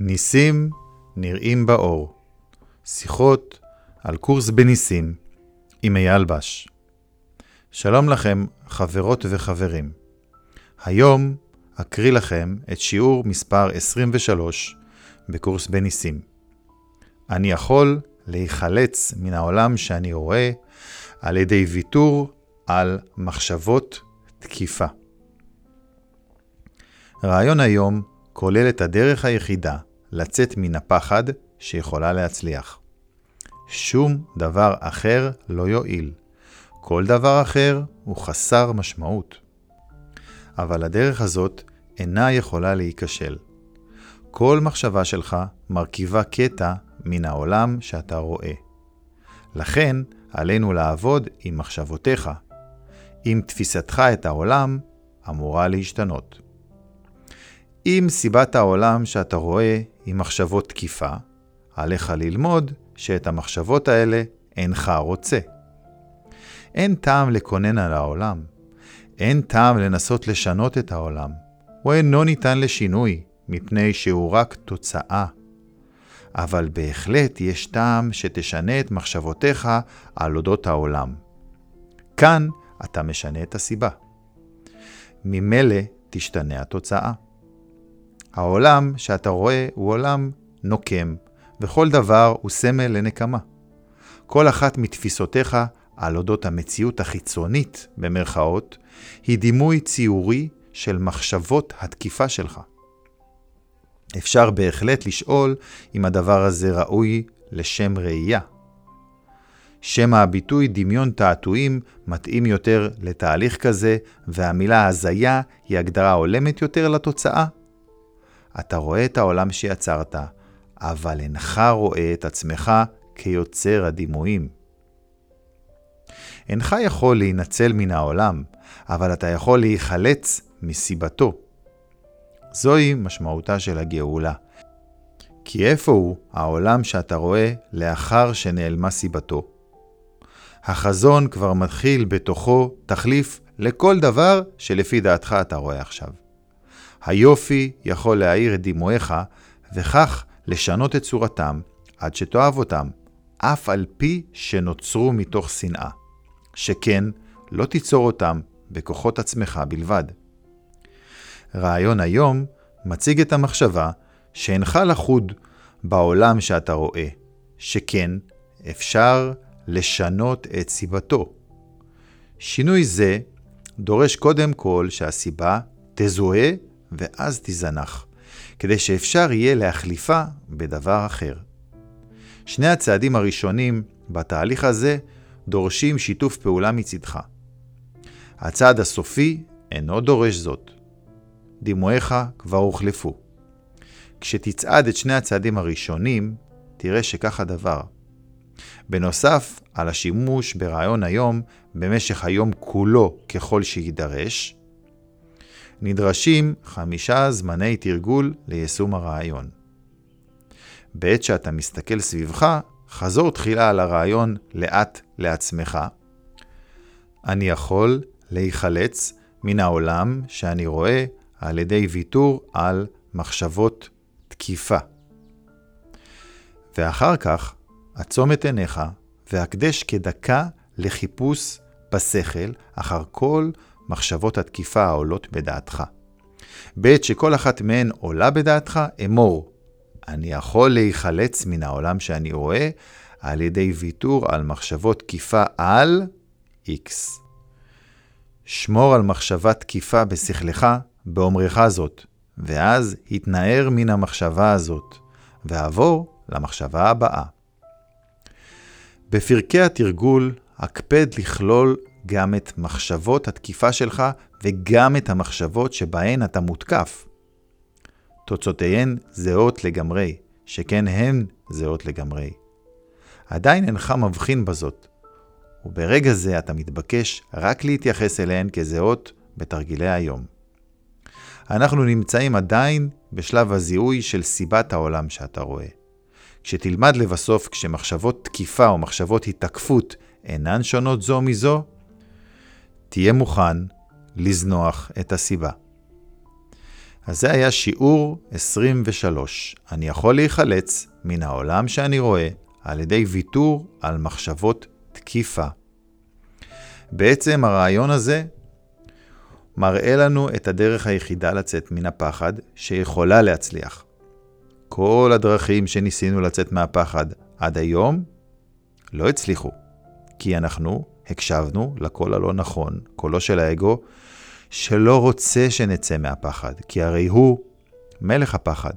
ניסים נראים באור. שיחות על קורס בניסים עם אייל בש. שלום לכם, חברות וחברים. היום אקריא לכם את שיעור מספר 23 בקורס בניסים. אני יכול להיחלץ מן העולם שאני רואה על ידי ויתור על מחשבות תקיפה. רעיון היום כולל את הדרך היחידה לצאת מן הפחד שיכולה להצליח. שום דבר אחר לא יועיל. כל דבר אחר הוא חסר משמעות. אבל הדרך הזאת אינה יכולה להיכשל. כל מחשבה שלך מרכיבה קטע מן העולם שאתה רואה. לכן, עלינו לעבוד עם מחשבותיך. אם תפיסתך את העולם אמורה להשתנות. אם סיבת העולם שאתה רואה היא מחשבות תקיפה, עליך ללמוד שאת המחשבות האלה אינך רוצה. אין טעם לקונן על העולם. אין טעם לנסות לשנות את העולם. הוא אינו ניתן לשינוי, מפני שהוא רק תוצאה. אבל בהחלט יש טעם שתשנה את מחשבותיך על אודות העולם. כאן אתה משנה את הסיבה. ממילא תשתנה התוצאה. העולם שאתה רואה הוא עולם נוקם, וכל דבר הוא סמל לנקמה. כל אחת מתפיסותיך על אודות המציאות החיצונית, במרכאות, היא דימוי ציורי של מחשבות התקיפה שלך. אפשר בהחלט לשאול אם הדבר הזה ראוי לשם ראייה. שמא הביטוי דמיון תעתועים מתאים יותר לתהליך כזה, והמילה הזיה היא הגדרה הולמת יותר לתוצאה? אתה רואה את העולם שיצרת, אבל אינך רואה את עצמך כיוצר הדימויים. אינך יכול להינצל מן העולם, אבל אתה יכול להיחלץ מסיבתו. זוהי משמעותה של הגאולה. כי איפה הוא העולם שאתה רואה לאחר שנעלמה סיבתו? החזון כבר מתחיל בתוכו תחליף לכל דבר שלפי דעתך אתה רואה עכשיו. היופי יכול להאיר את דימויך, וכך לשנות את צורתם עד שתאהב אותם, אף על פי שנוצרו מתוך שנאה. שכן, לא תיצור אותם בכוחות עצמך בלבד. רעיון היום מציג את המחשבה שאינך לחוד בעולם שאתה רואה, שכן אפשר לשנות את סיבתו. שינוי זה דורש קודם כל שהסיבה תזוהה ואז תזנח, כדי שאפשר יהיה להחליפה בדבר אחר. שני הצעדים הראשונים בתהליך הזה דורשים שיתוף פעולה מצדך. הצעד הסופי אינו דורש זאת. דימויך כבר הוחלפו. כשתצעד את שני הצעדים הראשונים, תראה שכך הדבר. בנוסף על השימוש ברעיון היום במשך היום כולו ככל שיידרש, נדרשים חמישה זמני תרגול ליישום הרעיון. בעת שאתה מסתכל סביבך, חזור תחילה על הרעיון לאט לעצמך. אני יכול להיחלץ מן העולם שאני רואה על ידי ויתור על מחשבות תקיפה. ואחר כך, עצום את עיניך והקדש כדקה לחיפוש בשכל אחר כל מחשבות התקיפה העולות בדעתך. בעת שכל אחת מהן עולה בדעתך, אמור, אני יכול להיחלץ מן העולם שאני רואה על ידי ויתור על מחשבות תקיפה על X. שמור על מחשבה תקיפה בשכלך באומרך זאת, ואז התנער מן המחשבה הזאת, ועבור למחשבה הבאה. בפרקי התרגול הקפד לכלול גם את מחשבות התקיפה שלך וגם את המחשבות שבהן אתה מותקף. תוצאותיהן זהות לגמרי, שכן הן זהות לגמרי. עדיין אינך מבחין בזאת, וברגע זה אתה מתבקש רק להתייחס אליהן כזהות בתרגילי היום. אנחנו נמצאים עדיין בשלב הזיהוי של סיבת העולם שאתה רואה. כשתלמד לבסוף כשמחשבות תקיפה או מחשבות התקפות אינן שונות זו מזו, תהיה מוכן לזנוח את הסיבה. אז זה היה שיעור 23. אני יכול להיחלץ מן העולם שאני רואה על ידי ויתור על מחשבות תקיפה. בעצם הרעיון הזה מראה לנו את הדרך היחידה לצאת מן הפחד שיכולה להצליח. כל הדרכים שניסינו לצאת מהפחד עד היום לא הצליחו, כי אנחנו הקשבנו לקול הלא נכון, קולו של האגו, שלא רוצה שנצא מהפחד, כי הרי הוא מלך הפחד.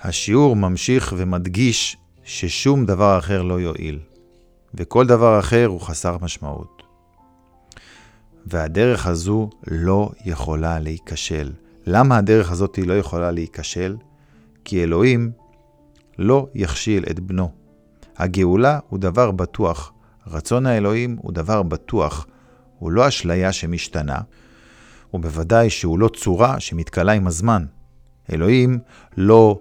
השיעור ממשיך ומדגיש ששום דבר אחר לא יועיל, וכל דבר אחר הוא חסר משמעות. והדרך הזו לא יכולה להיכשל. למה הדרך הזאת לא יכולה להיכשל? כי אלוהים לא יכשיל את בנו. הגאולה הוא דבר בטוח, רצון האלוהים הוא דבר בטוח, הוא לא אשליה שמשתנה, ובוודאי שהוא לא צורה שמתכלה עם הזמן. אלוהים לא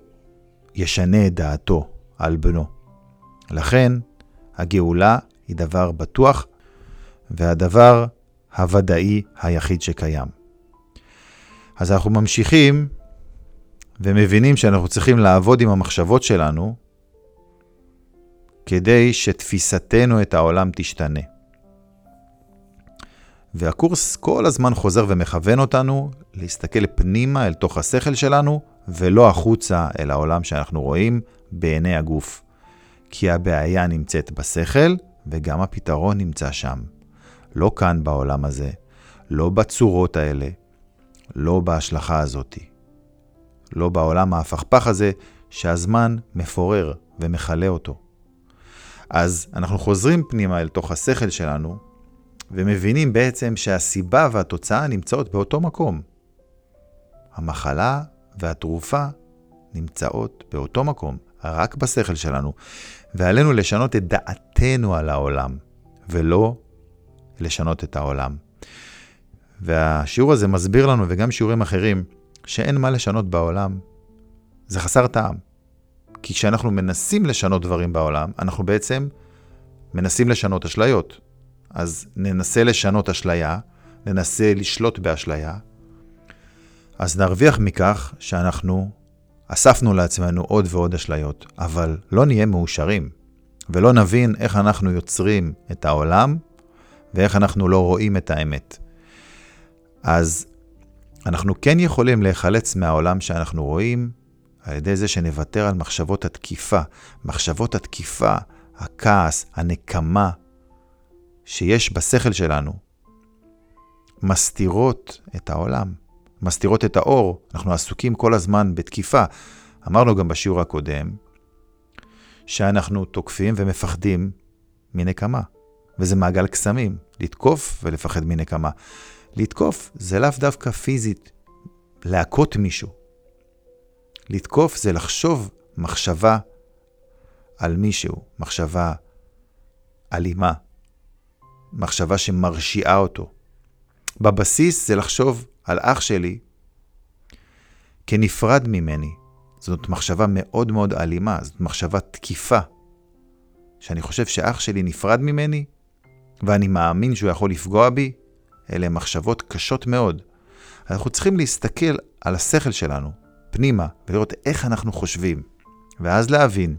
ישנה את דעתו על בנו. לכן, הגאולה היא דבר בטוח, והדבר הוודאי היחיד שקיים. אז אנחנו ממשיכים ומבינים שאנחנו צריכים לעבוד עם המחשבות שלנו כדי שתפיסתנו את העולם תשתנה. והקורס כל הזמן חוזר ומכוון אותנו להסתכל פנימה אל תוך השכל שלנו, ולא החוצה אל העולם שאנחנו רואים בעיני הגוף. כי הבעיה נמצאת בשכל, וגם הפתרון נמצא שם. לא כאן בעולם הזה, לא בצורות האלה, לא בהשלכה הזאתי. לא בעולם ההפכפך הזה שהזמן מפורר ומכלה אותו. אז אנחנו חוזרים פנימה אל תוך השכל שלנו, ומבינים בעצם שהסיבה והתוצאה נמצאות באותו מקום. המחלה והתרופה נמצאות באותו מקום, רק בשכל שלנו, ועלינו לשנות את דעתנו על העולם, ולא לשנות את העולם. והשיעור הזה מסביר לנו, וגם שיעורים אחרים, שאין מה לשנות בעולם. זה חסר טעם. כי כשאנחנו מנסים לשנות דברים בעולם, אנחנו בעצם מנסים לשנות אשליות. אז ננסה לשנות אשליה, ננסה לשלוט באשליה, אז נרוויח מכך שאנחנו אספנו לעצמנו עוד ועוד אשליות, אבל לא נהיה מאושרים, ולא נבין איך אנחנו יוצרים את העולם, ואיך אנחנו לא רואים את האמת. אז אנחנו כן יכולים להיחלץ מהעולם שאנחנו רואים על ידי זה שנוותר על מחשבות התקיפה. מחשבות התקיפה, הכעס, הנקמה, שיש בשכל שלנו, מסתירות את העולם, מסתירות את האור. אנחנו עסוקים כל הזמן בתקיפה. אמרנו גם בשיעור הקודם, שאנחנו תוקפים ומפחדים מנקמה, וזה מעגל קסמים, לתקוף ולפחד מנקמה. לתקוף זה לאו דווקא פיזית, להכות מישהו. לתקוף זה לחשוב מחשבה על מישהו, מחשבה אלימה, מחשבה שמרשיעה אותו. בבסיס זה לחשוב על אח שלי כנפרד ממני. זאת מחשבה מאוד מאוד אלימה, זאת מחשבה תקיפה. שאני חושב שאח שלי נפרד ממני, ואני מאמין שהוא יכול לפגוע בי, אלה מחשבות קשות מאוד. אנחנו צריכים להסתכל על השכל שלנו, פנימה, ולראות איך אנחנו חושבים, ואז להבין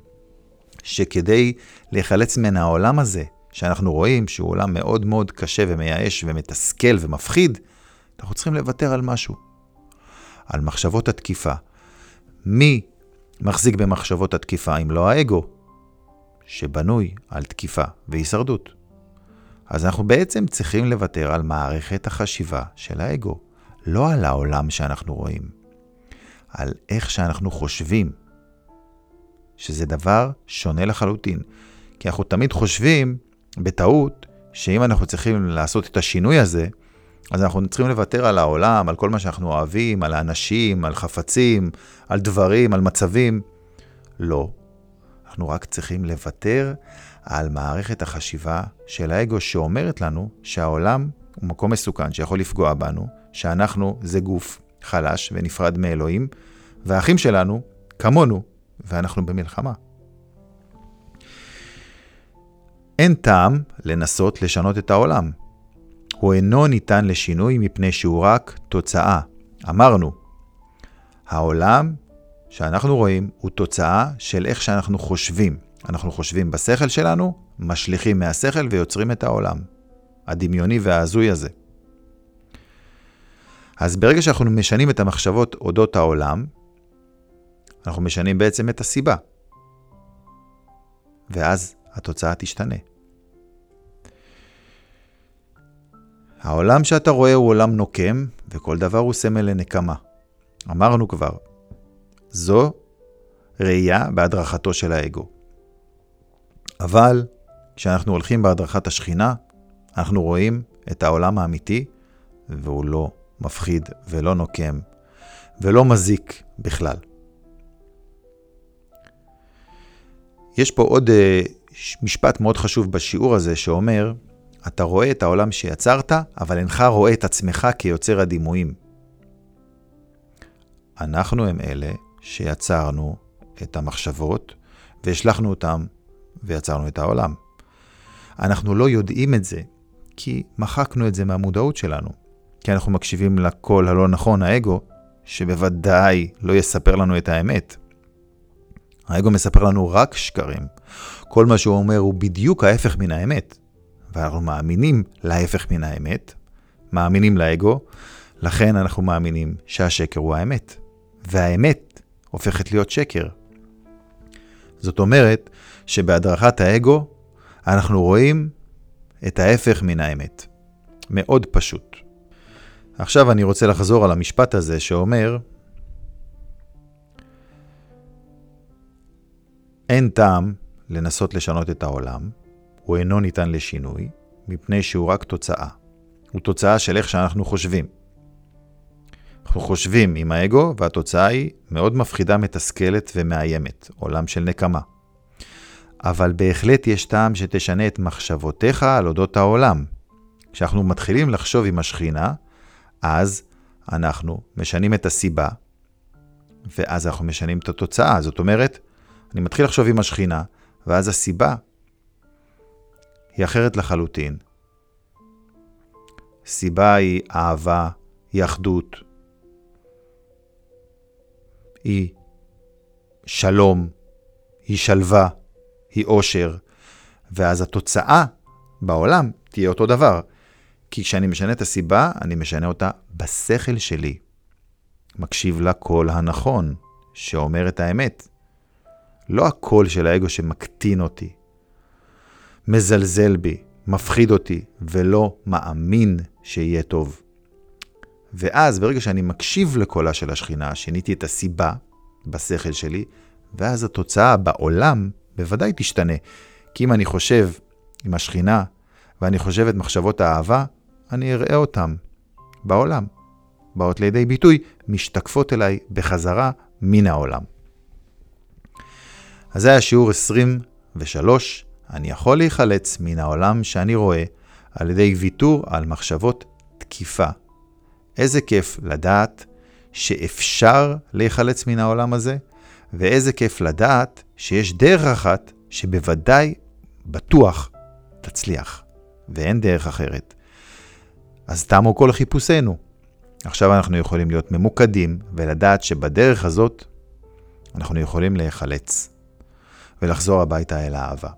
שכדי להיחלץ מן העולם הזה, שאנחנו רואים שהוא עולם מאוד מאוד קשה ומייאש ומתסכל ומפחיד, אנחנו צריכים לוותר על משהו. על מחשבות התקיפה. מי מחזיק במחשבות התקיפה אם לא האגו, שבנוי על תקיפה והישרדות? אז אנחנו בעצם צריכים לוותר על מערכת החשיבה של האגו, לא על העולם שאנחנו רואים, על איך שאנחנו חושבים, שזה דבר שונה לחלוטין. כי אנחנו תמיד חושבים בטעות, שאם אנחנו צריכים לעשות את השינוי הזה, אז אנחנו צריכים לוותר על העולם, על כל מה שאנחנו אוהבים, על האנשים, על חפצים, על דברים, על מצבים. לא. אנחנו רק צריכים לוותר על מערכת החשיבה של האגו שאומרת לנו שהעולם הוא מקום מסוכן שיכול לפגוע בנו, שאנחנו זה גוף חלש ונפרד מאלוהים, והאחים שלנו כמונו, ואנחנו במלחמה. אין טעם לנסות לשנות את העולם. הוא אינו ניתן לשינוי מפני שהוא רק תוצאה. אמרנו, העולם שאנחנו רואים הוא תוצאה של איך שאנחנו חושבים. אנחנו חושבים בשכל שלנו, משליכים מהשכל ויוצרים את העולם. הדמיוני וההזוי הזה. אז ברגע שאנחנו משנים את המחשבות אודות העולם, אנחנו משנים בעצם את הסיבה. ואז התוצאה תשתנה. העולם שאתה רואה הוא עולם נוקם, וכל דבר הוא סמל לנקמה. אמרנו כבר, זו ראייה בהדרכתו של האגו. אבל כשאנחנו הולכים בהדרכת השכינה, אנחנו רואים את העולם האמיתי, והוא לא מפחיד ולא נוקם ולא מזיק בכלל. יש פה עוד uh, משפט מאוד חשוב בשיעור הזה שאומר, אתה רואה את העולם שיצרת, אבל אינך רואה את עצמך כיוצר הדימויים. אנחנו הם אלה שיצרנו את המחשבות והשלכנו אותם ויצרנו את העולם. אנחנו לא יודעים את זה, כי מחקנו את זה מהמודעות שלנו. כי אנחנו מקשיבים לקול הלא נכון, האגו, שבוודאי לא יספר לנו את האמת. האגו מספר לנו רק שקרים. כל מה שהוא אומר הוא בדיוק ההפך מן האמת. ואנחנו מאמינים להפך מן האמת, מאמינים לאגו, לכן אנחנו מאמינים שהשקר הוא האמת. והאמת הופכת להיות שקר. זאת אומרת שבהדרכת האגו אנחנו רואים את ההפך מן האמת. מאוד פשוט. עכשיו אני רוצה לחזור על המשפט הזה שאומר, אין טעם לנסות לשנות את העולם, הוא אינו ניתן לשינוי, מפני שהוא רק תוצאה. הוא תוצאה של איך שאנחנו חושבים. אנחנו חושבים עם האגו, והתוצאה היא מאוד מפחידה, מתסכלת ומאיימת, עולם של נקמה. אבל בהחלט יש טעם שתשנה את מחשבותיך על אודות העולם. כשאנחנו מתחילים לחשוב עם השכינה, אז אנחנו משנים את הסיבה, ואז אנחנו משנים את התוצאה. זאת אומרת, אני מתחיל לחשוב עם השכינה, ואז הסיבה היא אחרת לחלוטין. סיבה היא אהבה, היא אחדות, היא שלום, היא שלווה, היא אושר, ואז התוצאה בעולם תהיה אותו דבר. כי כשאני משנה את הסיבה, אני משנה אותה בשכל שלי. מקשיב לקול הנכון, שאומר את האמת. לא הקול של האגו שמקטין אותי, מזלזל בי, מפחיד אותי, ולא מאמין שיהיה טוב. ואז ברגע שאני מקשיב לקולה של השכינה, שיניתי את הסיבה בשכל שלי, ואז התוצאה בעולם בוודאי תשתנה. כי אם אני חושב עם השכינה, ואני חושב את מחשבות האהבה, אני אראה אותם בעולם. באות לידי ביטוי, משתקפות אליי בחזרה מן העולם. אז זה היה שיעור 23, אני יכול להיחלץ מן העולם שאני רואה על ידי ויתור על מחשבות תקיפה. איזה כיף לדעת שאפשר להיחלץ מן העולם הזה, ואיזה כיף לדעת שיש דרך אחת שבוודאי, בטוח, תצליח, ואין דרך אחרת. אז תמו כל חיפושנו. עכשיו אנחנו יכולים להיות ממוקדים ולדעת שבדרך הזאת אנחנו יכולים להיחלץ ולחזור הביתה אל האהבה.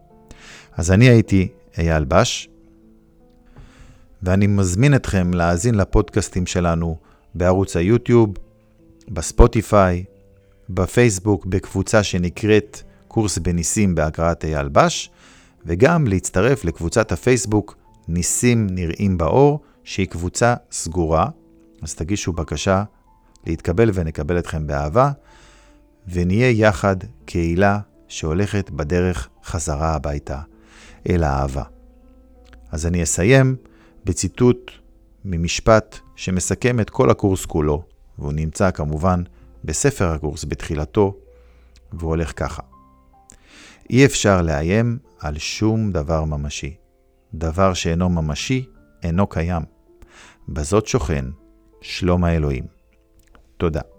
אז אני הייתי אייל בש, ואני מזמין אתכם להאזין לפודקאסטים שלנו בערוץ היוטיוב, בספוטיפיי, בפייסבוק, בקבוצה שנקראת קורס בניסים בהקראת אייל בש, וגם להצטרף לקבוצת הפייסבוק ניסים נראים באור, שהיא קבוצה סגורה, אז תגישו בקשה להתקבל ונקבל אתכם באהבה, ונהיה יחד קהילה שהולכת בדרך חזרה הביתה, אל האהבה. אז אני אסיים בציטוט ממשפט שמסכם את כל הקורס כולו, והוא נמצא כמובן בספר הקורס בתחילתו, והוא הולך ככה: אי אפשר לאיים על שום דבר ממשי. דבר שאינו ממשי אינו קיים. בזאת שוכן שלום האלוהים. תודה.